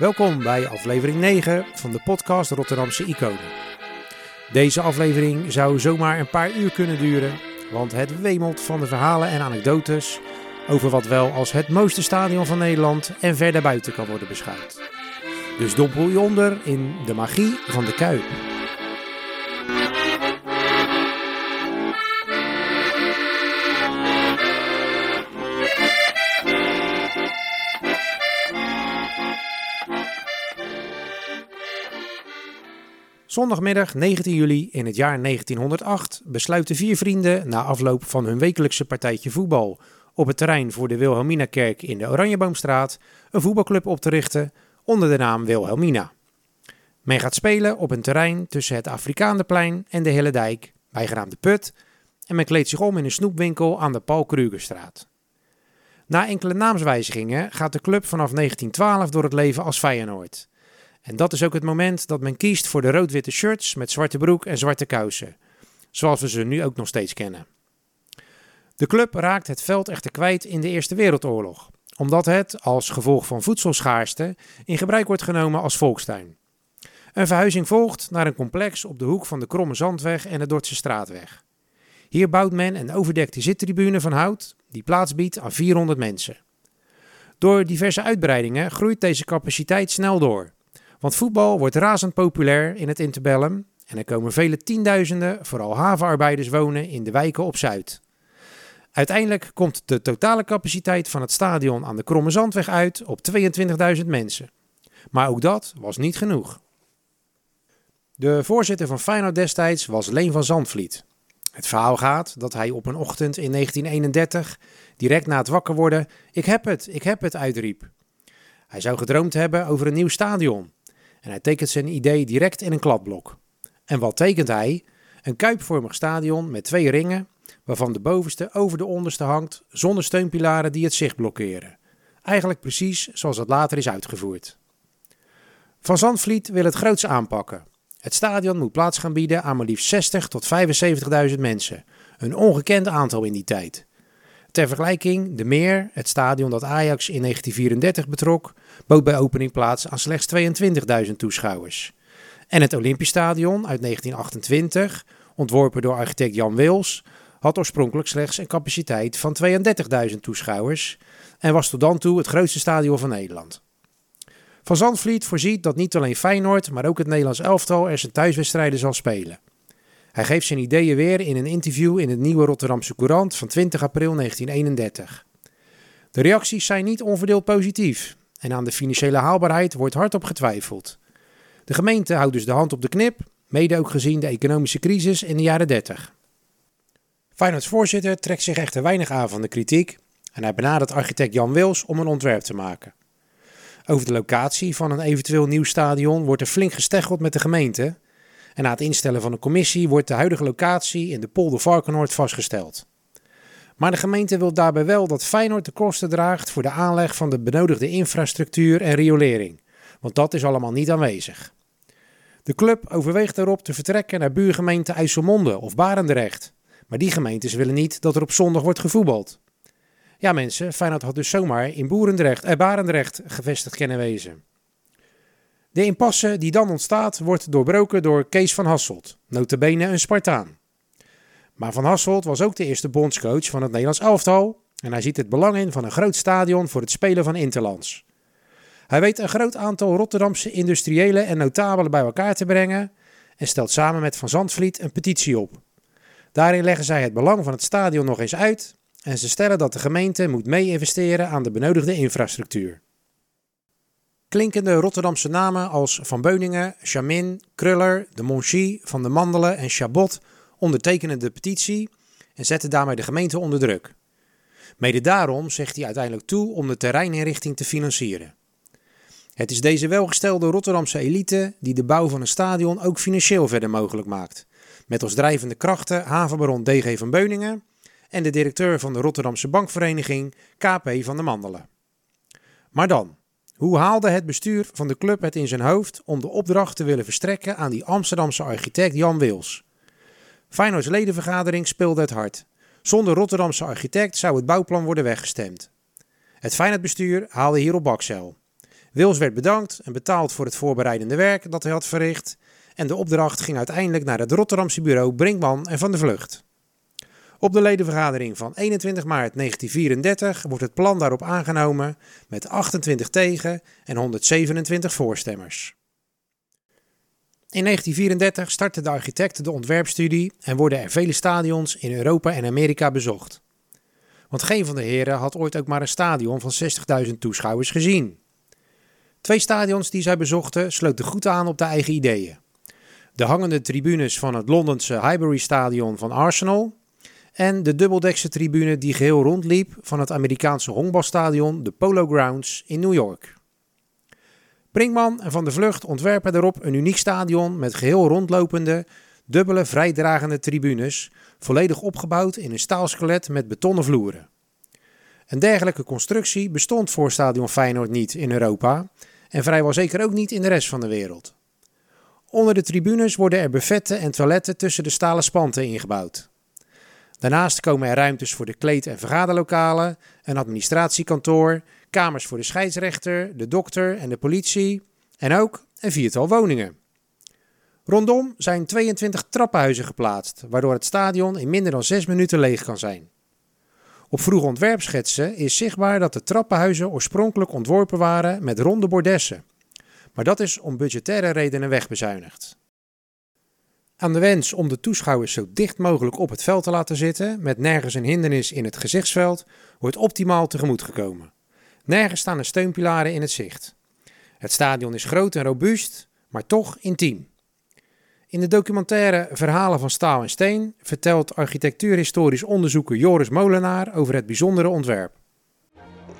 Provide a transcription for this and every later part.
Welkom bij aflevering 9 van de podcast Rotterdamse Iconen. Deze aflevering zou zomaar een paar uur kunnen duren, want het wemelt van de verhalen en anekdotes over wat wel als het mooiste stadion van Nederland en verder buiten kan worden beschouwd. Dus dompel je onder in de magie van de Kuip. Zondagmiddag 19 juli in het jaar 1908 besluiten vier vrienden na afloop van hun wekelijkse partijtje voetbal op het terrein voor de Wilhelminakerk in de Oranjeboomstraat een voetbalclub op te richten onder de naam Wilhelmina. Men gaat spelen op een terrein tussen het Afrikaanderplein en de Hele Dijk, bijgenaamd de Put, en men kleedt zich om in een snoepwinkel aan de Paul Krugerstraat. Na enkele naamswijzigingen gaat de club vanaf 1912 door het leven als Feyenoord. En dat is ook het moment dat men kiest voor de rood-witte shirts met zwarte broek en zwarte kousen, zoals we ze nu ook nog steeds kennen. De club raakt het veld echter kwijt in de Eerste Wereldoorlog, omdat het, als gevolg van voedselschaarste, in gebruik wordt genomen als volkstuin. Een verhuizing volgt naar een complex op de hoek van de Kromme Zandweg en de Dordtse Straatweg. Hier bouwt men een overdekte zittribune van hout die plaats biedt aan 400 mensen. Door diverse uitbreidingen groeit deze capaciteit snel door. Want voetbal wordt razend populair in het interbellum en er komen vele tienduizenden, vooral havenarbeiders, wonen in de wijken op Zuid. Uiteindelijk komt de totale capaciteit van het stadion aan de Kromme Zandweg uit op 22.000 mensen. Maar ook dat was niet genoeg. De voorzitter van Feyenoord destijds was Leen van Zandvliet. Het verhaal gaat dat hij op een ochtend in 1931, direct na het wakker worden, ik heb het, ik heb het uitriep. Hij zou gedroomd hebben over een nieuw stadion. En hij tekent zijn idee direct in een kladblok. En wat tekent hij? Een kuipvormig stadion met twee ringen, waarvan de bovenste over de onderste hangt, zonder steunpilaren die het zicht blokkeren. Eigenlijk precies zoals het later is uitgevoerd. Van Zandvliet wil het groots aanpakken. Het stadion moet plaats gaan bieden aan maar liefst 60 tot 75.000 mensen, een ongekend aantal in die tijd. Ter vergelijking, de Meer, het stadion dat Ajax in 1934 betrok, bood bij opening plaats aan slechts 22.000 toeschouwers. En het Olympisch Stadion uit 1928, ontworpen door architect Jan Wils, had oorspronkelijk slechts een capaciteit van 32.000 toeschouwers en was tot dan toe het grootste stadion van Nederland. Van Zandvliet voorziet dat niet alleen Feyenoord, maar ook het Nederlands elftal er zijn thuiswedstrijden zal spelen. Hij geeft zijn ideeën weer in een interview in het nieuwe Rotterdamse Courant van 20 april 1931. De reacties zijn niet onverdeeld positief en aan de financiële haalbaarheid wordt hardop getwijfeld. De gemeente houdt dus de hand op de knip, mede ook gezien de economische crisis in de jaren 30. Feyenoords voorzitter trekt zich echter weinig aan van de kritiek en hij benadert architect Jan Wils om een ontwerp te maken. Over de locatie van een eventueel nieuw stadion wordt er flink gesteggeld met de gemeente en na het instellen van een commissie wordt de huidige locatie in de polder Varkenoord vastgesteld. Maar de gemeente wil daarbij wel dat Feyenoord de kosten draagt voor de aanleg van de benodigde infrastructuur en riolering, want dat is allemaal niet aanwezig. De club overweegt daarop te vertrekken naar buurgemeente IJsselmonde of Barendrecht, maar die gemeentes willen niet dat er op zondag wordt gevoetbald. Ja mensen, Feyenoord had dus zomaar in Boerendrecht, eh, Barendrecht gevestigd kunnen wezen. De impasse die dan ontstaat wordt doorbroken door Kees van Hasselt, notabene een Spartaan. Maar Van Hasselt was ook de eerste bondscoach van het Nederlands elftal en hij ziet het belang in van een groot stadion voor het spelen van interlands. Hij weet een groot aantal Rotterdamse industriëlen en notabelen bij elkaar te brengen en stelt samen met Van Zandvliet een petitie op. Daarin leggen zij het belang van het stadion nog eens uit en ze stellen dat de gemeente moet mee investeren aan de benodigde infrastructuur. Klinkende Rotterdamse namen als Van Beuningen, Chamin, Kruller, de Monchy, Van de Mandelen en Chabot ondertekenen de petitie en zetten daarmee de gemeente onder druk. Mede daarom zegt hij uiteindelijk toe om de terreininrichting te financieren. Het is deze welgestelde Rotterdamse elite die de bouw van een stadion ook financieel verder mogelijk maakt. Met als drijvende krachten havenbaron DG van Beuningen en de directeur van de Rotterdamse bankvereniging KP van de Mandelen. Maar dan, hoe haalde het bestuur van de club het in zijn hoofd om de opdracht te willen verstrekken aan die Amsterdamse architect Jan Wils? Feyenoords ledenvergadering speelde het hard. Zonder Rotterdamse architect zou het bouwplan worden weggestemd. Het Feyenoord bestuur haalde hier op bakcel. Wils werd bedankt en betaald voor het voorbereidende werk dat hij had verricht. En de opdracht ging uiteindelijk naar het Rotterdamse bureau Brinkman en Van de Vlucht. Op de ledenvergadering van 21 maart 1934 wordt het plan daarop aangenomen met 28 tegen en 127 voorstemmers. In 1934 startte de architect de ontwerpstudie en worden er vele stadions in Europa en Amerika bezocht. Want geen van de heren had ooit ook maar een stadion van 60.000 toeschouwers gezien. Twee stadions die zij bezochten sloten goed aan op de eigen ideeën. De hangende tribunes van het Londense Highbury Stadion van Arsenal en de dubbeldekse tribune die geheel rondliep van het Amerikaanse honkbalstadion de Polo Grounds in New York. Brinkman en Van der Vlucht ontwerpen daarop een uniek stadion met geheel rondlopende, dubbele vrijdragende tribunes, volledig opgebouwd in een staalskelet met betonnen vloeren. Een dergelijke constructie bestond voor Stadion Feyenoord niet in Europa en vrijwel zeker ook niet in de rest van de wereld. Onder de tribunes worden er buffetten en toiletten tussen de stalen spanten ingebouwd. Daarnaast komen er ruimtes voor de kleed- en vergaderlokalen, een administratiekantoor, kamers voor de scheidsrechter, de dokter en de politie en ook een viertal woningen. Rondom zijn 22 trappenhuizen geplaatst, waardoor het stadion in minder dan 6 minuten leeg kan zijn. Op vroege ontwerpschetsen is zichtbaar dat de trappenhuizen oorspronkelijk ontworpen waren met ronde bordessen, maar dat is om budgettaire redenen wegbezuinigd. Aan de wens om de toeschouwers zo dicht mogelijk op het veld te laten zitten, met nergens een hindernis in het gezichtsveld, wordt optimaal tegemoet gekomen. Nergens staan er steunpilaren in het zicht. Het stadion is groot en robuust, maar toch intiem. In de documentaire Verhalen van Staal en Steen vertelt architectuurhistorisch onderzoeker Joris Molenaar over het bijzondere ontwerp.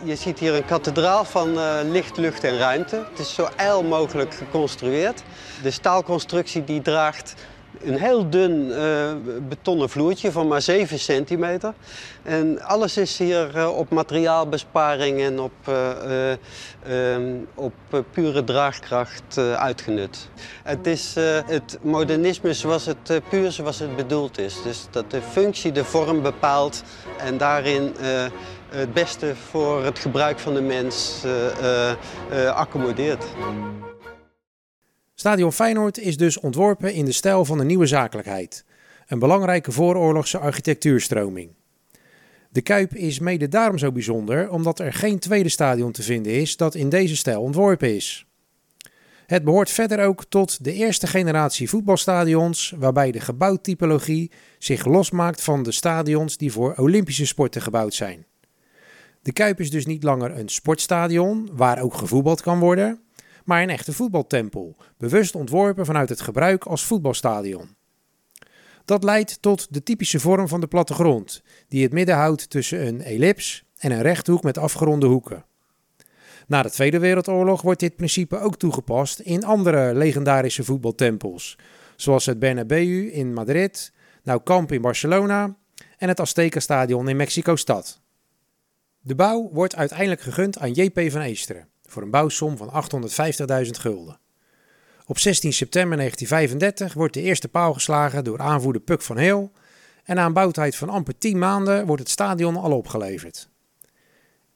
Je ziet hier een kathedraal van uh, licht, lucht en ruimte. Het is zo ijl mogelijk geconstrueerd. De staalconstructie die draagt een heel dun uh, betonnen vloertje van maar 7 centimeter. En alles is hier uh, op materiaalbesparing en op, uh, op pure draagkracht uitgenut. Het is het modernisme zoals het puur zoals het bedoeld is. Dus dat de functie de vorm bepaalt en daarin het beste voor het gebruik van de mens accommodeert. Stadion Feyenoord is dus ontworpen in de stijl van de nieuwe zakelijkheid, een belangrijke vooroorlogse architectuurstroming. De Kuip is mede daarom zo bijzonder omdat er geen tweede stadion te vinden is dat in deze stijl ontworpen is. Het behoort verder ook tot de eerste generatie voetbalstadions waarbij de gebouwtypologie zich losmaakt van de stadions die voor Olympische sporten gebouwd zijn. De Kuip is dus niet langer een sportstadion waar ook gevoetbald kan worden, maar een echte voetbaltempel, bewust ontworpen vanuit het gebruik als voetbalstadion. Dat leidt tot de typische vorm van de plattegrond, die het midden houdt tussen een ellips en een rechthoek met afgeronde hoeken. Na de Tweede Wereldoorlog wordt dit principe ook toegepast in andere legendarische voetbaltempels, zoals het Bernabeu in Madrid, Nou Camp in Barcelona en het Azteca-stadion in Mexico-stad. De bouw wordt uiteindelijk gegund aan JP van Eesteren voor een bouwsom van 850.000 gulden. Op 16 september 1935 wordt de eerste paal geslagen door aanvoerder Puk van Heel en na een bouwtijd van amper 10 maanden wordt het stadion al opgeleverd.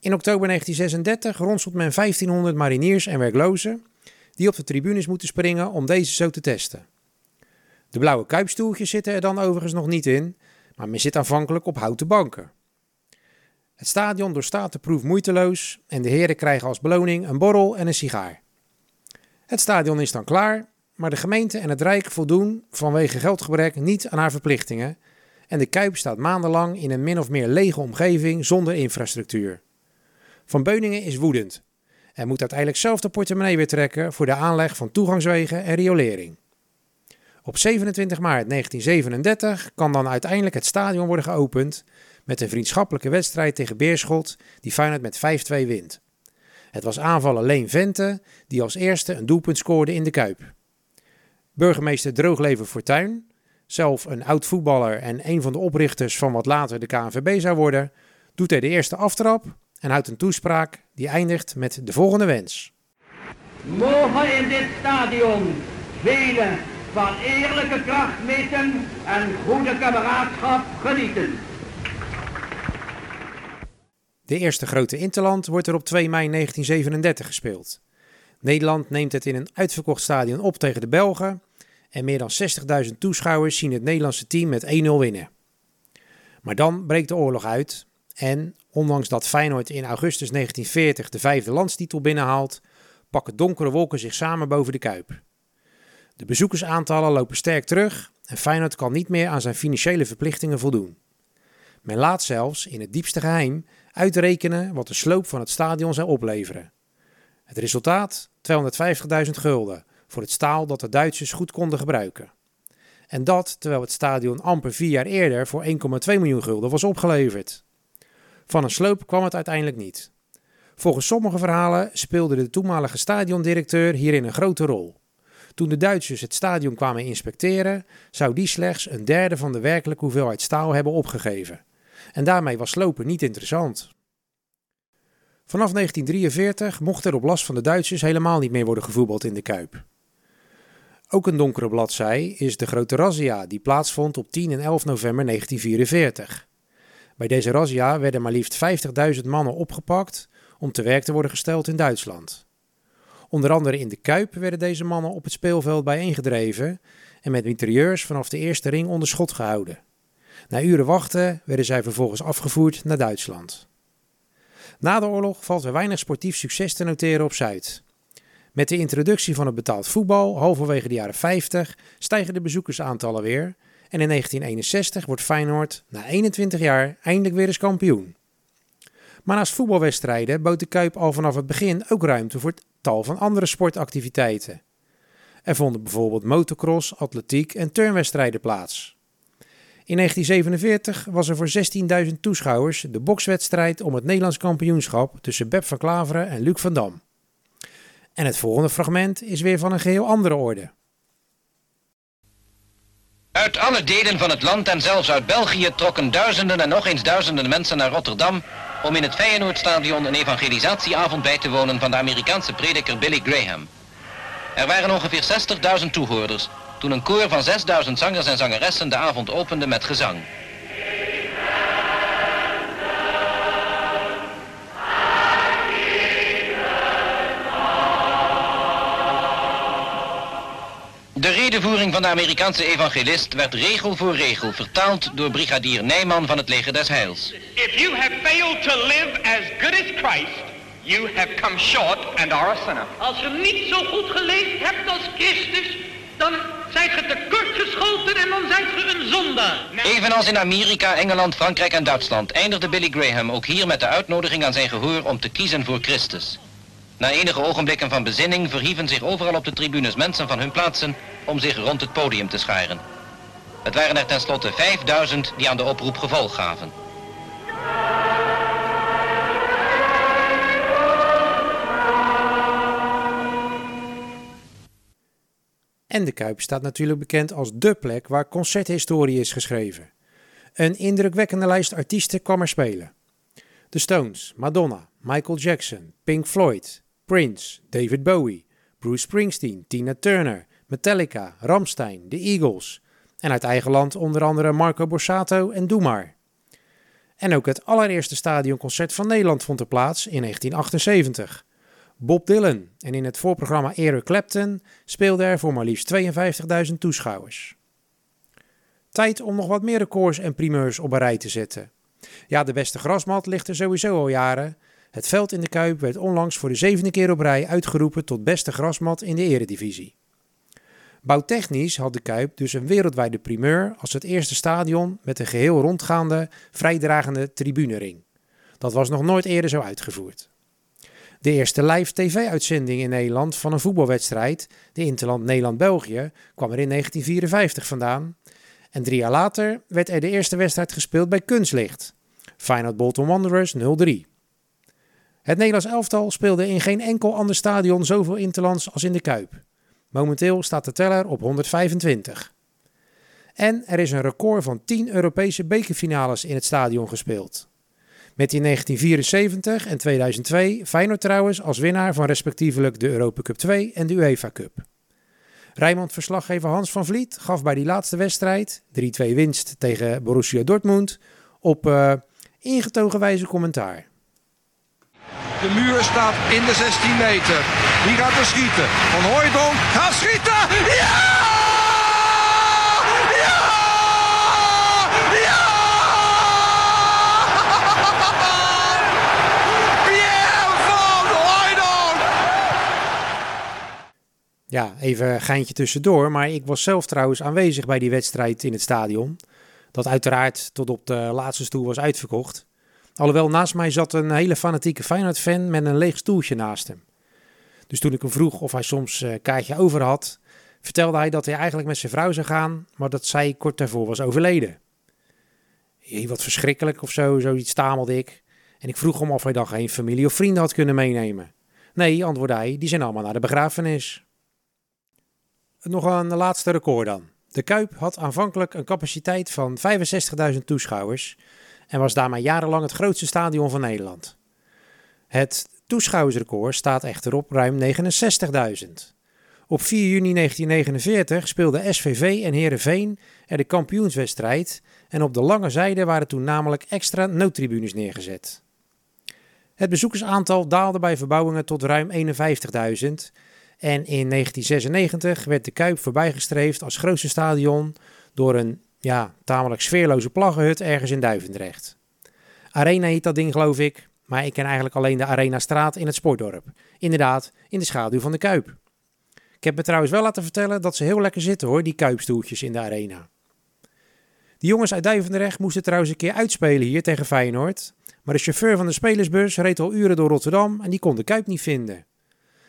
In oktober 1936 ronselt men 1500 mariniers en werklozen die op de tribunes moeten springen om deze zo te testen. De blauwe kuipstoeltjes zitten er dan overigens nog niet in, maar men zit aanvankelijk op houten banken. Het stadion doorstaat de proef moeiteloos en de heren krijgen als beloning een borrel en een sigaar. Het stadion is dan klaar, maar de gemeente en het Rijk voldoen vanwege geldgebrek niet aan haar verplichtingen en de Kuip staat maandenlang in een min of meer lege omgeving zonder infrastructuur. Van Beuningen is woedend en moet uiteindelijk zelf de portemonnee weer trekken voor de aanleg van toegangswegen en riolering. Op 27 maart 1937 kan dan uiteindelijk het stadion worden geopend met een vriendschappelijke wedstrijd tegen Beerschot die Feyenoord met 5-2 wint. Het was aanvaller Leen Vente die als eerste een doelpunt scoorde in de Kuip. Burgemeester Droogleven Fortuin, zelf een oud voetballer en een van de oprichters van wat later de KNVB zou worden, doet hij de eerste aftrap en houdt een toespraak die eindigt met de volgende wens. Mogen in dit stadion velen van eerlijke kracht meten en goede kameraadschap genieten. De eerste grote interland wordt er op 2 mei 1937 gespeeld. Nederland neemt het in een uitverkocht stadion op tegen de Belgen. En meer dan 60.000 toeschouwers zien het Nederlandse team met 1-0 winnen. Maar dan breekt de oorlog uit. En ondanks dat Feyenoord in augustus 1940 de vijfde landstitel binnenhaalt, pakken donkere wolken zich samen boven de Kuip. De bezoekersaantallen lopen sterk terug en Feyenoord kan niet meer aan zijn financiële verplichtingen voldoen. Men laat zelfs in het diepste geheim uitrekenen wat de sloop van het stadion zou opleveren. Het resultaat 250.000 gulden voor het staal dat de Duitsers goed konden gebruiken. En dat terwijl het stadion amper vier jaar eerder voor 1,2 miljoen gulden was opgeleverd. Van een sloop kwam het uiteindelijk niet. Volgens sommige verhalen speelde de toenmalige stadiondirecteur hierin een grote rol. Toen de Duitsers het stadion kwamen inspecteren, zou die slechts een derde van de werkelijke hoeveelheid staal hebben opgegeven. En daarmee was slopen niet interessant. Vanaf 1943 mocht er op last van de Duitsers helemaal niet meer worden gevoetbald in de Kuip. Ook een donkere bladzij is de grote razzia die plaatsvond op 10 en 11 november 1944. Bij deze razzia werden maar liefst 50.000 mannen opgepakt om te werk te worden gesteld in Duitsland. Onder andere in de Kuip werden deze mannen op het speelveld bijeengedreven en met mitrailleurs vanaf de eerste ring onder schot gehouden. Na uren wachten werden zij vervolgens afgevoerd naar Duitsland. Na de oorlog valt er weinig sportief succes te noteren op Zuid. Met de introductie van het betaald voetbal, halverwege de jaren 50, stijgen de bezoekersaantallen weer. En in 1961 wordt Feyenoord na 21 jaar eindelijk weer eens kampioen. Maar naast voetbalwedstrijden bood de Kuip al vanaf het begin ook ruimte voor tal van andere sportactiviteiten. Er vonden bijvoorbeeld motocross, atletiek en turnwedstrijden plaats. In 1947 was er voor 16.000 toeschouwers de bokswedstrijd om het Nederlands kampioenschap tussen Beb van Klaveren en Luc van Dam. En het volgende fragment is weer van een geheel andere orde. Uit alle delen van het land en zelfs uit België trokken duizenden en nog eens duizenden mensen naar Rotterdam om in het Feyenoordstadion een evangelisatieavond bij te wonen van de Amerikaanse prediker Billy Graham. Er waren ongeveer 60.000 toehoorders toen een koor van 6.000 zangers en zangeressen de avond opende met gezang. De redenvoering van de Amerikaanse evangelist werd regel voor regel vertaald door brigadier Nijman van het leger des Heils. If you have failed to live as good as Christ, you have come short and are a sinner. Als je niet zo goed geleefd hebt als Christus, dan zijt je tekortgeschoten en dan zijt je een zondaar. Evenals in Amerika, Engeland, Frankrijk en Duitsland eindigde Billy Graham ook hier met de uitnodiging aan zijn gehoor om te kiezen voor Christus. Na enige ogenblikken van bezinning verhieven zich overal op de tribunes mensen van hun plaatsen om zich rond het podium te scharen. Het waren er tenslotte 5000 die aan de oproep gevolg gaven. En de Kuip staat natuurlijk bekend als dé plek waar concerthistorie is geschreven. Een indrukwekkende lijst artiesten kwam er spelen. The Stones, Madonna, Michael Jackson, Pink Floyd, Prince, David Bowie, Bruce Springsteen, Tina Turner, Metallica, Ramstein, The Eagles en uit eigen land onder andere Marco Borsato en Doe. En ook het allereerste stadionconcert van Nederland vond er plaats in 1978. Bob Dylan en in het voorprogramma Eric Clapton speelde er voor maar liefst 52.000 toeschouwers. Tijd om nog wat meer records en primeurs op een rij te zetten. Ja, de beste grasmat ligt er sowieso al jaren. Het veld in de Kuip werd onlangs voor de zevende keer op rij uitgeroepen tot beste grasmat in de eredivisie. Bouwtechnisch had de Kuip dus een wereldwijde primeur als het eerste stadion met een geheel rondgaande, vrijdragende tribunering. Dat was nog nooit eerder zo uitgevoerd. De eerste live tv-uitzending in Nederland van een voetbalwedstrijd, de Interland Nederland-België, kwam er in 1954 vandaan. En drie jaar later werd er de eerste wedstrijd gespeeld bij Kunstlicht. Feyenoord Bolton Wanderers 0-3. Het Nederlands elftal speelde in geen enkel ander stadion zoveel interlands als in de Kuip. Momenteel staat de teller op 125. En er is een record van 10 Europese bekerfinales in het stadion gespeeld. Met in 1974 en 2002 Feyenoord trouwens als winnaar van respectievelijk de Europa Cup 2 en de UEFA Cup. Rijnmond-verslaggever Hans van Vliet gaf bij die laatste wedstrijd, 3-2 winst tegen Borussia Dortmund, op uh, ingetogen wijze commentaar. De muur staat in de 16 meter. Wie gaat er schieten? Van Hooijdonk gaat schieten! Ja! Ja! Pierre van Hooijdonk! Ja, even geintje tussendoor, maar ik was zelf trouwens aanwezig bij die wedstrijd in het stadion. Dat uiteraard tot op de laatste stoel was uitverkocht. Alhoewel naast mij zat een hele fanatieke Feyenoord-fan met een leeg stoeltje naast hem. Dus toen ik hem vroeg of hij soms een kaartje over had, vertelde hij dat hij eigenlijk met zijn vrouw zou gaan, maar dat zij kort daarvoor was overleden. Jee, wat verschrikkelijk of zo, zoiets stamelde ik. En ik vroeg hem of hij dan geen familie of vrienden had kunnen meenemen. Nee, antwoordde hij, die zijn allemaal naar de begrafenis. Nog een laatste record dan. De Kuip had aanvankelijk een capaciteit van 65.000 toeschouwers en was daarmee jarenlang het grootste stadion van Nederland. Het toeschouwersrecord staat echter op ruim 69.000. Op 4 juni 1949 speelden SVV en Herenveen er de kampioenswedstrijd en op de lange zijde waren toen namelijk extra noodtribunes neergezet. Het bezoekersaantal daalde bij verbouwingen tot ruim 51.000 en in 1996 werd de Kuip voorbijgestreefd als grootste stadion door een ja, tamelijk sfeerloze plaggenhut ergens in Duivendrecht. Arena heet dat ding geloof ik, maar ik ken eigenlijk alleen de Arena Straat in het Sportdorp. Inderdaad, in de schaduw van de Kuip. Ik heb me trouwens wel laten vertellen dat ze heel lekker zitten hoor, die Kuipstoeltjes in de Arena. De jongens uit Duivendrecht moesten trouwens een keer uitspelen hier tegen Feyenoord. Maar de chauffeur van de spelersbus reed al uren door Rotterdam en die kon de Kuip niet vinden.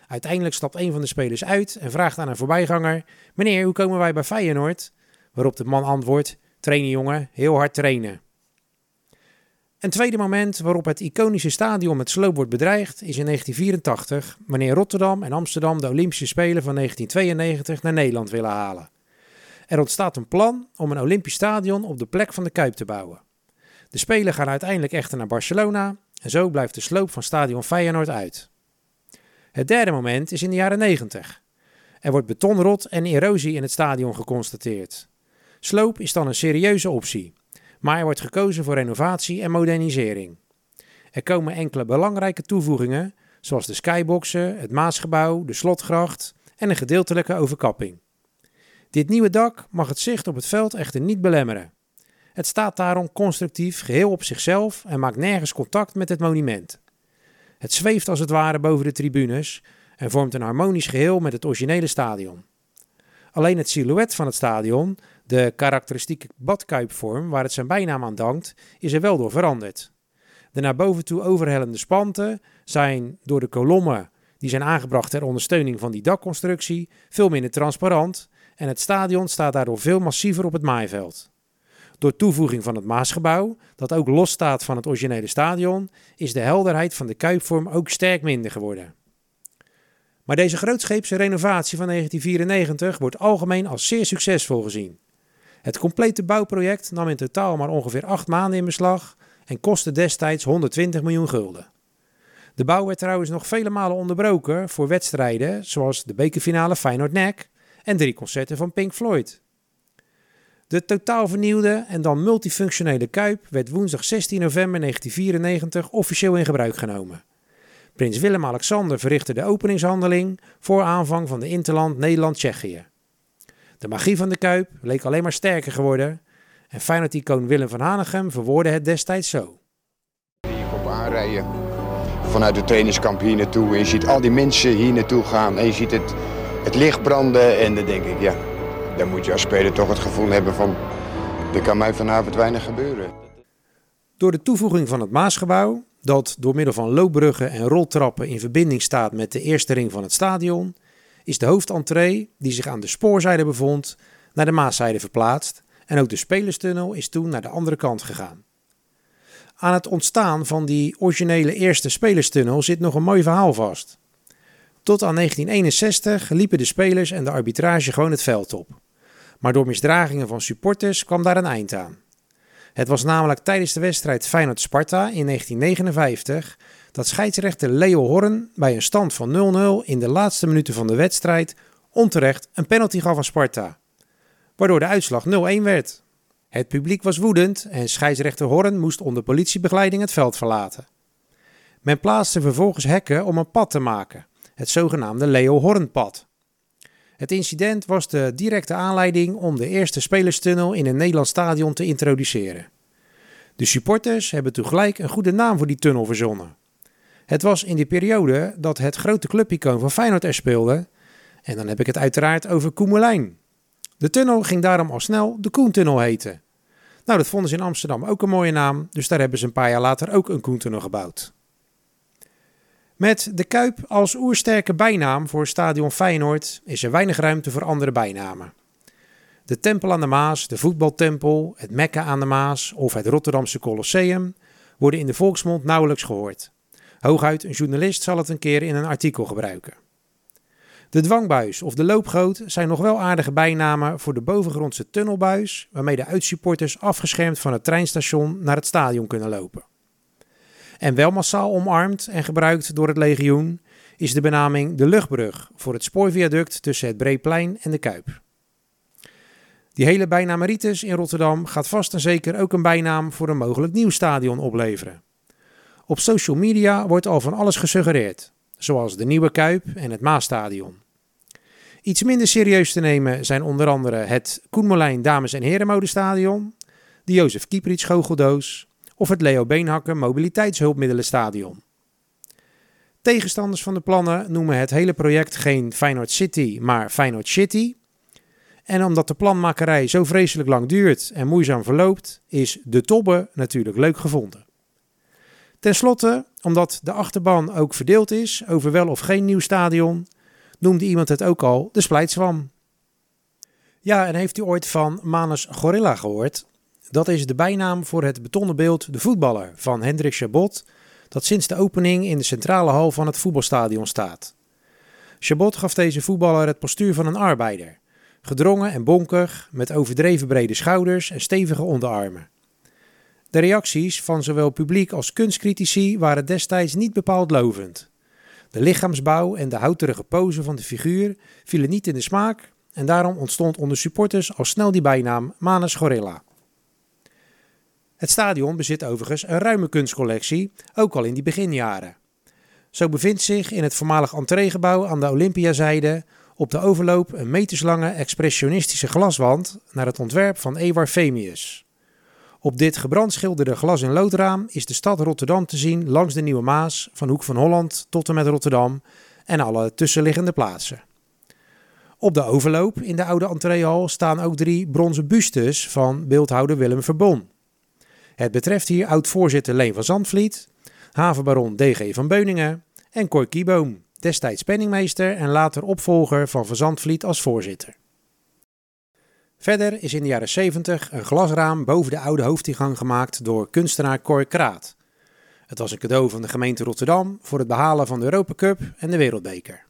Uiteindelijk stapt een van de spelers uit en vraagt aan een voorbijganger: Meneer, hoe komen wij bij Feyenoord? Waarop de man antwoordt: Trainen, jongen, heel hard trainen. Een tweede moment waarop het iconische stadion met sloop wordt bedreigd is in 1984, wanneer Rotterdam en Amsterdam de Olympische Spelen van 1992 naar Nederland willen halen. Er ontstaat een plan om een Olympisch stadion op de plek van de Kuip te bouwen. De Spelen gaan uiteindelijk echter naar Barcelona en zo blijft de sloop van stadion Feyenoord uit. Het derde moment is in de jaren 90. Er wordt betonrot en erosie in het stadion geconstateerd. Sloop is dan een serieuze optie, maar er wordt gekozen voor renovatie en modernisering. Er komen enkele belangrijke toevoegingen, zoals de skyboxen, het Maasgebouw, de slotgracht en een gedeeltelijke overkapping. Dit nieuwe dak mag het zicht op het veld echter niet belemmeren. Het staat daarom constructief geheel op zichzelf en maakt nergens contact met het monument. Het zweeft als het ware boven de tribunes en vormt een harmonisch geheel met het originele stadion. Alleen het silhouet van het stadion, de karakteristieke badkuipvorm waar het zijn bijnaam aan dankt, is er wel door veranderd. De naar boven toe overhellende spanten zijn door de kolommen die zijn aangebracht ter ondersteuning van die dakconstructie veel minder transparant en het stadion staat daardoor veel massiever op het maaiveld. Door toevoeging van het Maasgebouw, dat ook los staat van het originele stadion, is de helderheid van de kuipvorm ook sterk minder geworden. Maar deze grootscheepse renovatie van 1994 wordt algemeen als zeer succesvol gezien. Het complete bouwproject nam in totaal maar ongeveer acht maanden in beslag en kostte destijds 120 miljoen gulden. De bouw werd trouwens nog vele malen onderbroken voor wedstrijden zoals de bekerfinale Feyenoord-NEC en drie concerten van Pink Floyd. De totaal vernieuwde en dan multifunctionele Kuip werd woensdag 16 november 1994 officieel in gebruik genomen. Prins Willem-Alexander verrichtte de openingshandeling voor aanvang van de Interland Nederland-Tsjechië. De magie van de Kuip leek alleen maar sterker geworden en Feyenoord-icoon Willem van Hanegem verwoordde het destijds zo. Je komt aanrijden vanuit het trainingskamp hier naartoe en je ziet al die mensen hier naartoe gaan en je ziet het, het licht branden en dan denk ik ja, dan moet je als speler toch het gevoel hebben van er kan mij vanavond weinig gebeuren. Door de toevoeging van het Maasgebouw, dat door middel van loopbruggen en roltrappen in verbinding staat met de eerste ring van het stadion, is de hoofdentree, die zich aan de spoorzijde bevond, naar de Maaszijde verplaatst en ook de spelerstunnel is toen naar de andere kant gegaan. Aan het ontstaan van die originele eerste spelerstunnel zit nog een mooi verhaal vast. Tot aan 1961 liepen de spelers en de arbitrage gewoon het veld op. Maar door misdragingen van supporters kwam daar een eind aan. Het was namelijk tijdens de wedstrijd Feyenoord-Sparta in 1959 dat scheidsrechter Leo Horn bij een stand van 0-0 in de laatste minuten van de wedstrijd onterecht een penalty gaf aan Sparta, waardoor de uitslag 0-1 werd. Het publiek was woedend en scheidsrechter Horn moest onder politiebegeleiding het veld verlaten. Men plaatste vervolgens hekken om een pad te maken, het zogenaamde Leo Hornpad. Het incident was de directe aanleiding om de eerste spelerstunnel in een Nederlands stadion te introduceren. De supporters hebben tegelijk een goede naam voor die tunnel verzonnen. Het was in die periode dat het grote clubicoon van Feyenoord er speelde. En dan heb ik het uiteraard over Koemelijn. De tunnel ging daarom al snel de Koentunnel heten. Nou, dat vonden ze in Amsterdam ook een mooie naam, dus daar hebben ze een paar jaar later ook een Koentunnel gebouwd. Met de Kuip als oersterke bijnaam voor stadion Feyenoord is er weinig ruimte voor andere bijnamen. De Tempel aan de Maas, de Voetbaltempel, het Mekka aan de Maas of het Rotterdamse Colosseum worden in de volksmond nauwelijks gehoord. Hooguit een journalist zal het een keer in een artikel gebruiken. De dwangbuis of de loopgoot zijn nog wel aardige bijnamen voor de bovengrondse tunnelbuis, waarmee de uitsupporters afgeschermd van het treinstation naar het stadion kunnen lopen. En wel massaal omarmd en gebruikt door het legioen is de benaming de luchtbrug voor het spoorviaduct tussen het Breeplein en de Kuip. Die hele bijnaameritis in Rotterdam gaat vast en zeker ook een bijnaam voor een mogelijk nieuw stadion opleveren. Op social media wordt al van alles gesuggereerd, zoals de Nieuwe Kuip en het Maastadion. Iets minder serieus te nemen zijn onder andere het Koenmolijn Dames- en Herenmodestadion, de Jozef Kieprits Goocheldoos of het Leo Beenhakker Mobiliteitshulpmiddelenstadion. Tegenstanders van de plannen noemen het hele project geen Feyenoord City, maar Feyenoord City. En omdat de planmakerij zo vreselijk lang duurt en moeizaam verloopt, is de Tobbe natuurlijk leuk gevonden. Ten slotte, omdat de achterban ook verdeeld is over wel of geen nieuw stadion, noemde iemand het ook al de Splijtswam. Ja, en heeft u ooit van Manus Gorilla gehoord? Dat is de bijnaam voor het betonnen beeld De Voetballer van Hendrik Chabot, dat sinds de opening in de centrale hal van het voetbalstadion staat. Chabot gaf deze voetballer het postuur van een arbeider, gedrongen en bonkig, met overdreven brede schouders en stevige onderarmen. De reacties van zowel publiek als kunstcritici waren destijds niet bepaald lovend. De lichaamsbouw en de houterige pose van de figuur vielen niet in de smaak en daarom ontstond onder supporters al snel die bijnaam Manus Gorilla. Het stadion bezit overigens een ruime kunstcollectie, ook al in die beginjaren. Zo bevindt zich in het voormalig entreegebouw aan de Olympiazijde op de overloop een meterslange expressionistische glaswand naar het ontwerp van Ewar Femius. Op dit gebrandschilderde glas- en loodraam is de stad Rotterdam te zien langs de Nieuwe Maas, van Hoek van Holland tot en met Rotterdam en alle tussenliggende plaatsen. Op de overloop in de oude entreehal staan ook drie bronzen bustes van beeldhouder Willem Verbon. Het betreft hier oud-voorzitter Leen van Zandvliet, havenbaron DG van Beuningen en Cor Kieboom, destijds penningmeester en later opvolger van Van Zandvliet als voorzitter. Verder is in de jaren 70 een glasraam boven de oude hoofdingang gemaakt door kunstenaar Cor Kraat. Het was een cadeau van de gemeente Rotterdam voor het behalen van de Europa Cup en de Wereldbeker.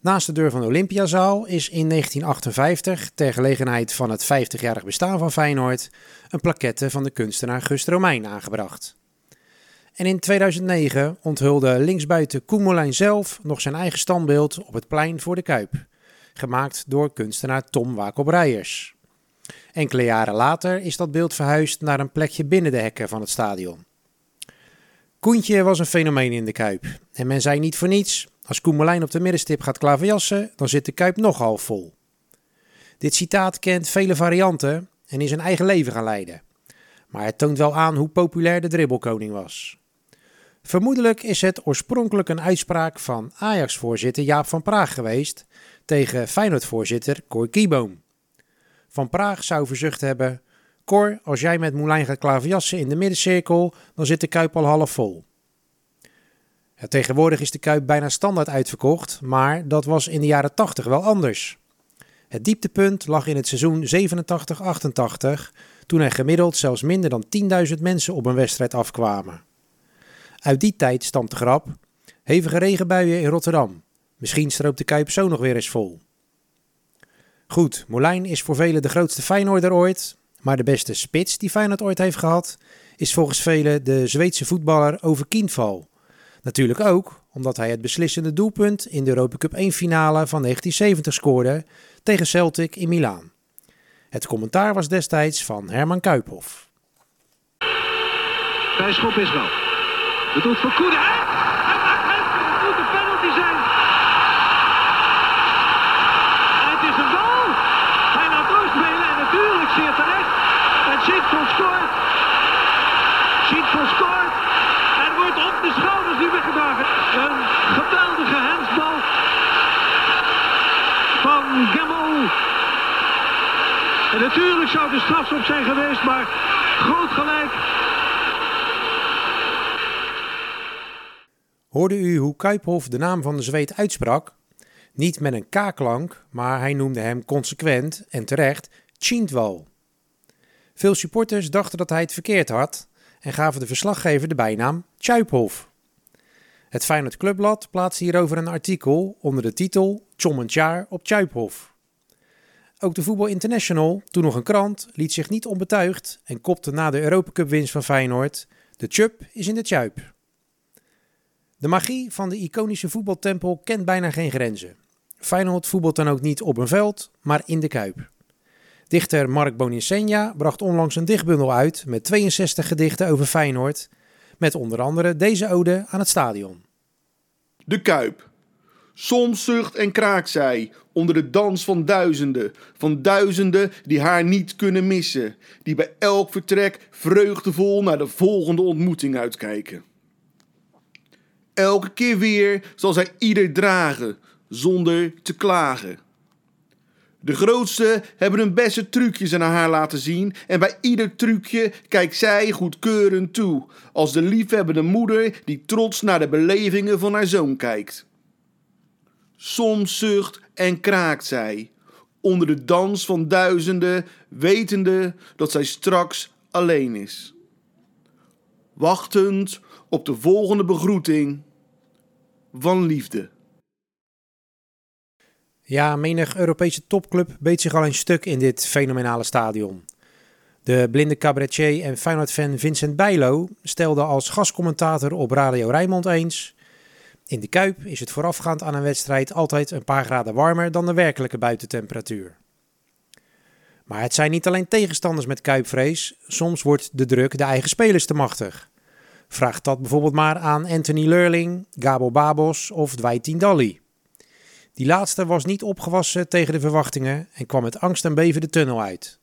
Naast de deur van de Olympiazaal is in 1958, ter gelegenheid van het 50-jarig bestaan van Feyenoord, een plaquette van de kunstenaar Gust Romein aangebracht. En in 2009 onthulde linksbuiten Koemelijn zelf nog zijn eigen standbeeld op het plein voor de Kuip, gemaakt door kunstenaar Tom Wakop Rijers. Enkele jaren later is dat beeld verhuisd naar een plekje binnen de hekken van het stadion. Koentje was een fenomeen in de Kuip en men zei niet voor niets, als Koemelijn op de middenstip gaat klaverjassen, dan zit de Kuip nog half vol. Dit citaat kent vele varianten en is een eigen leven gaan leiden. Maar het toont wel aan hoe populair de dribbelkoning was. Vermoedelijk is het oorspronkelijk een uitspraak van Ajax-voorzitter Jaap van Praag geweest tegen Feyenoord-voorzitter Cor Kieboom. Van Praag zou verzucht hebben: Cor, als jij met Moulijn gaat klaverjassen in de middencirkel, dan zit de kuip al half vol. Tegenwoordig is de kuip bijna standaard uitverkocht, maar dat was in de jaren 80 wel anders. Het dieptepunt lag in het seizoen 87-88, toen er gemiddeld zelfs minder dan 10.000 mensen op een wedstrijd afkwamen. Uit die tijd stamt de grap: hevige regenbuien in Rotterdam. Misschien stroopt de Kuip zo nog weer eens vol. Goed, Molijn is voor velen de grootste Feyenoorder ooit, maar de beste spits die Feyenoord ooit heeft gehad, is volgens velen de Zweedse voetballer Over Kindval. Natuurlijk ook omdat hij het beslissende doelpunt in de Europa Cup 1 finale van 1970 scoorde tegen Celtic in Milaan. Het commentaar was destijds van Herman Kuiphoff. Bij schop is wel. Het doet voor Koenen. Maakt het. Het moet een Een geweldige hensbal van Gamel. En natuurlijk zou de strafschop zijn geweest, maar groot gelijk. Hoorde u hoe Kuiphof de naam van de Zweed uitsprak? Niet met een K-klank, maar hij noemde hem consequent en terecht Chintwal. Veel supporters dachten dat hij het verkeerd had en gaven de verslaggever de bijnaam Tjuiphof. Het Feyenoord Clubblad plaatste hierover een artikel onder de titel Tjommendjaar op Tjuiphof. Ook de Voetbal International, toen nog een krant, liet zich niet onbetuigd en kopte na de Europacup winst van Feyenoord: De Tjup is in de Tjuip. De magie van de iconische voetbaltempel kent bijna geen grenzen. Feyenoord voetbalt dan ook niet op een veld, maar in de Kuip. Dichter Mark Boninsegna bracht onlangs een dichtbundel uit met 62 gedichten over Feyenoord, met onder andere deze ode aan het stadion. De Kuip. Soms zucht en kraakt zij onder de dans van duizenden, van duizenden die haar niet kunnen missen, die bij elk vertrek vreugdevol naar de volgende ontmoeting uitkijken. Elke keer weer zal zij ieder dragen, zonder te klagen. De grootste hebben hun beste trucjes aan haar laten zien en bij ieder trucje kijkt zij goedkeurend toe, als de liefhebbende moeder die trots naar de belevingen van haar zoon kijkt. Soms zucht en kraakt zij, onder de dans van duizenden, wetende dat zij straks alleen is. Wachtend op de volgende begroeting van liefde. Ja, menig Europese topclub beet zich al een stuk in dit fenomenale stadion. De blinde cabaretier en Feyenoord-fan Vincent Bijlo stelde als gastcommentator op Radio Rijnmond eens... In de Kuip is het voorafgaand aan een wedstrijd altijd een paar graden warmer dan de werkelijke buitentemperatuur. Maar het zijn niet alleen tegenstanders met kuipvrees, soms wordt de druk de eigen spelers te machtig. Vraag dat bijvoorbeeld maar aan Anthony Lurling, Gabo Babos of Dwight Tindalli. Die laatste was niet opgewassen tegen de verwachtingen en kwam met angst en beven de tunnel uit.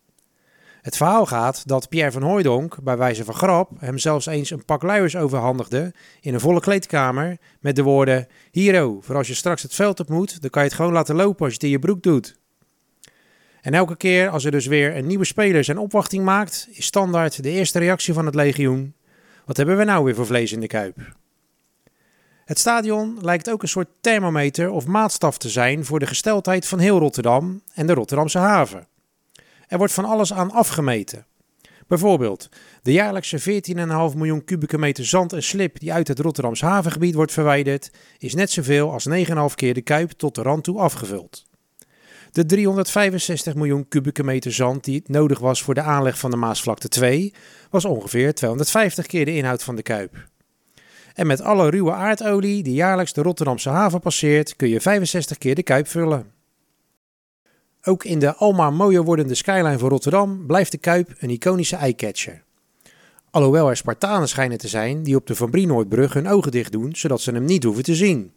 Het verhaal gaat dat Pierre van Hooijdonk bij wijze van grap hem zelfs eens een pak luiers overhandigde in een volle kleedkamer met de woorden: Hero, voor als je straks het veld op moet, dan kan je het gewoon laten lopen als je het in je broek doet. En elke keer als er dus weer een nieuwe speler zijn opwachting maakt, is standaard de eerste reactie van het legioen: Wat hebben we nou weer voor vlees in de kuip? Het stadion lijkt ook een soort thermometer of maatstaf te zijn voor de gesteldheid van heel Rotterdam en de Rotterdamse haven. Er wordt van alles aan afgemeten. Bijvoorbeeld, de jaarlijkse 14,5 miljoen kubieke meter zand en slip die uit het Rotterdamse havengebied wordt verwijderd, is net zoveel als 9,5 keer de kuip tot de rand toe afgevuld. De 365 miljoen kubieke meter zand die nodig was voor de aanleg van de Maasvlakte 2, was ongeveer 250 keer de inhoud van de kuip. En met alle ruwe aardolie die jaarlijks de Rotterdamse haven passeert, kun je 65 keer de kuip vullen. Ook in de almaar mooier wordende skyline van Rotterdam blijft de Kuip een iconische eyecatcher. Alhoewel er Spartanen schijnen te zijn die op de Van Brienoordbrug hun ogen dicht doen, zodat ze hem niet hoeven te zien.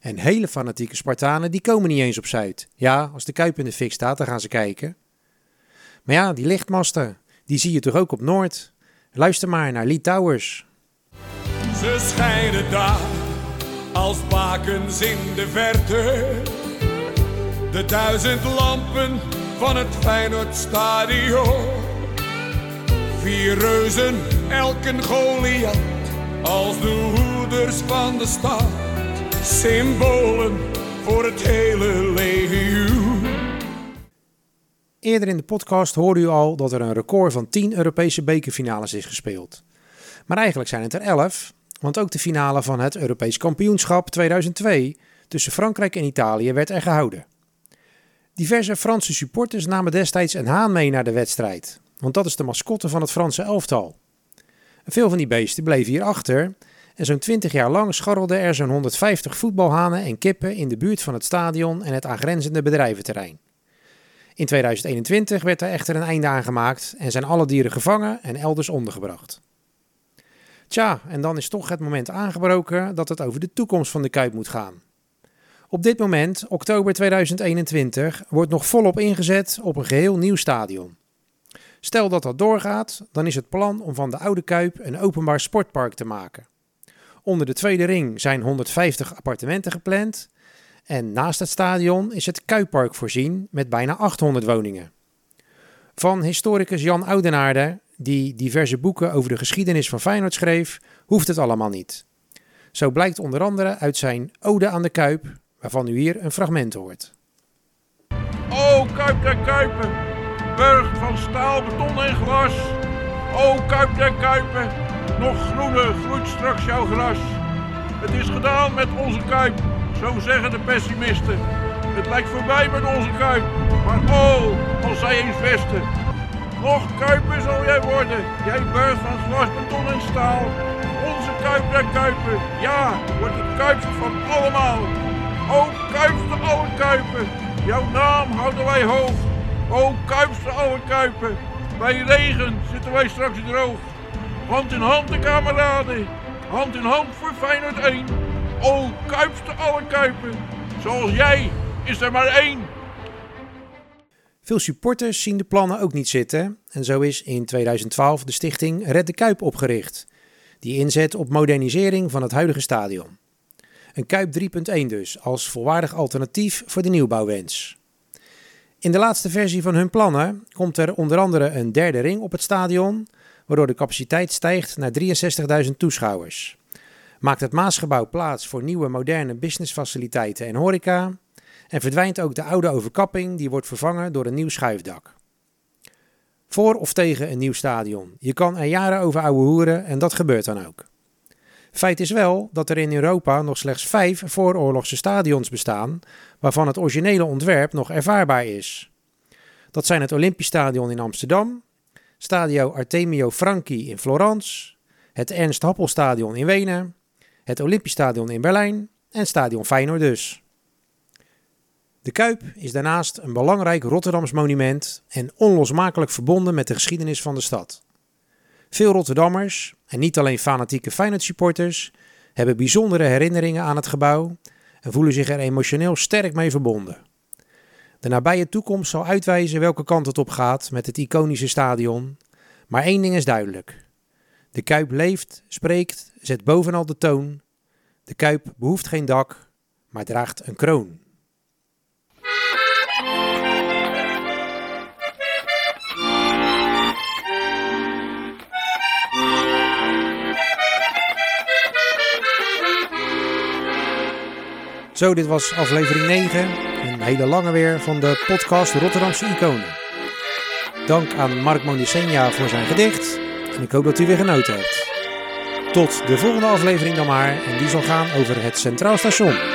En hele fanatieke Spartanen die komen niet eens op Zuid. Ja, als de Kuip in de fik staat, dan gaan ze kijken. Maar ja, die lichtmasten, die zie je toch ook op Noord? Luister maar naar Lee Towers. Ze schijnen daar als bakens in de verte. De duizend lampen van het Feyenoordstadion. Vier reuzen, elk een Goliath, als de hoeders van de stad. Symbolen voor het hele legioen. Eerder in de podcast hoorde u al dat er een record van 10 Europese bekerfinales is gespeeld. Maar eigenlijk zijn het er 11, want ook de finale van het Europees kampioenschap 2002 tussen Frankrijk en Italië werd er gehouden. Diverse Franse supporters namen destijds een haan mee naar de wedstrijd, want dat is de mascotte van het Franse elftal. Veel van die beesten bleven hier achter en zo'n 20 jaar lang scharrelden er zo'n 150 voetbalhanen en kippen in de buurt van het stadion en het aangrenzende bedrijventerrein. In 2021 werd er echter een einde aangemaakt en zijn alle dieren gevangen en elders ondergebracht. Tja, en dan is toch het moment aangebroken dat het over de toekomst van de Kuip moet gaan. Op dit moment, oktober 2021, wordt nog volop ingezet op een geheel nieuw stadion. Stel dat dat doorgaat, dan is het plan om van de Oude Kuip een openbaar sportpark te maken. Onder de tweede ring zijn 150 appartementen gepland en naast het stadion is het Kuippark voorzien met bijna 800 woningen. Van historicus Jan Oudenaarde, die diverse boeken over de geschiedenis van Feyenoord schreef, hoeft het allemaal niet. Zo blijkt onder andere uit zijn Ode aan de Kuip, waarvan u hier een fragment hoort. O Kuip der Kuipen, burcht van staal, beton en glas. O Kuip der Kuipen, nog groener groeit straks jouw gras. Het is gedaan met onze Kuip, zo zeggen de pessimisten. Het lijkt voorbij met onze Kuip, maar oh, als zij eens vesten. Nog Kuiper zal jij worden, jij burcht van glas, beton en staal. Onze Kuip der Kuipen, ja, wordt het Kuipste van allemaal. O Kuipste alle Kuipen, jouw naam houden wij hoog. O Kuipste alle Kuipen, bij regen zitten wij straks droog. Hand in hand de kameraden, hand in hand voor Feyenoord 1. O Kuipste alle Kuipen, zoals jij is er maar één. Veel supporters zien de plannen ook niet zitten en zo is in 2012 de stichting Red de Kuip opgericht, die inzet op modernisering van het huidige stadion. Een Kuip 3.1 dus, als volwaardig alternatief voor de nieuwbouwwens. In de laatste versie van hun plannen komt er onder andere een derde ring op het stadion, waardoor de capaciteit stijgt naar 63.000 toeschouwers. Maakt het Maasgebouw plaats voor nieuwe moderne businessfaciliteiten en horeca en verdwijnt ook de oude overkapping, die wordt vervangen door een nieuw schuifdak. Voor of tegen een nieuw stadion. Je kan er jaren over ouwe hoeren en dat gebeurt dan ook. Feit is wel dat er in Europa nog slechts vijf vooroorlogse stadions bestaan, waarvan het originele ontwerp nog ervaarbaar is. Dat zijn het Olympisch Stadion in Amsterdam, Stadio Artemio Franchi in Florence, het Ernst Happel Stadion in Wenen, het Olympisch Stadion in Berlijn en Stadion Feyenoord dus. De Kuip is daarnaast een belangrijk Rotterdams monument en onlosmakelijk verbonden met de geschiedenis van de stad. Veel Rotterdammers, en niet alleen fanatieke Feyenoord supporters, hebben bijzondere herinneringen aan het gebouw en voelen zich er emotioneel sterk mee verbonden. De nabije toekomst zal uitwijzen welke kant het op gaat met het iconische stadion, maar één ding is duidelijk. De Kuip leeft, spreekt, zet bovenal de toon. De Kuip behoeft geen dak, maar draagt een kroon. Zo, dit was aflevering 9. Een hele lange weer van de podcast Rotterdamse Iconen. Dank aan Mark Monisenia voor zijn gedicht. En ik hoop dat u weer genoten hebt. Tot de volgende aflevering dan maar. En die zal gaan over het Centraal Station.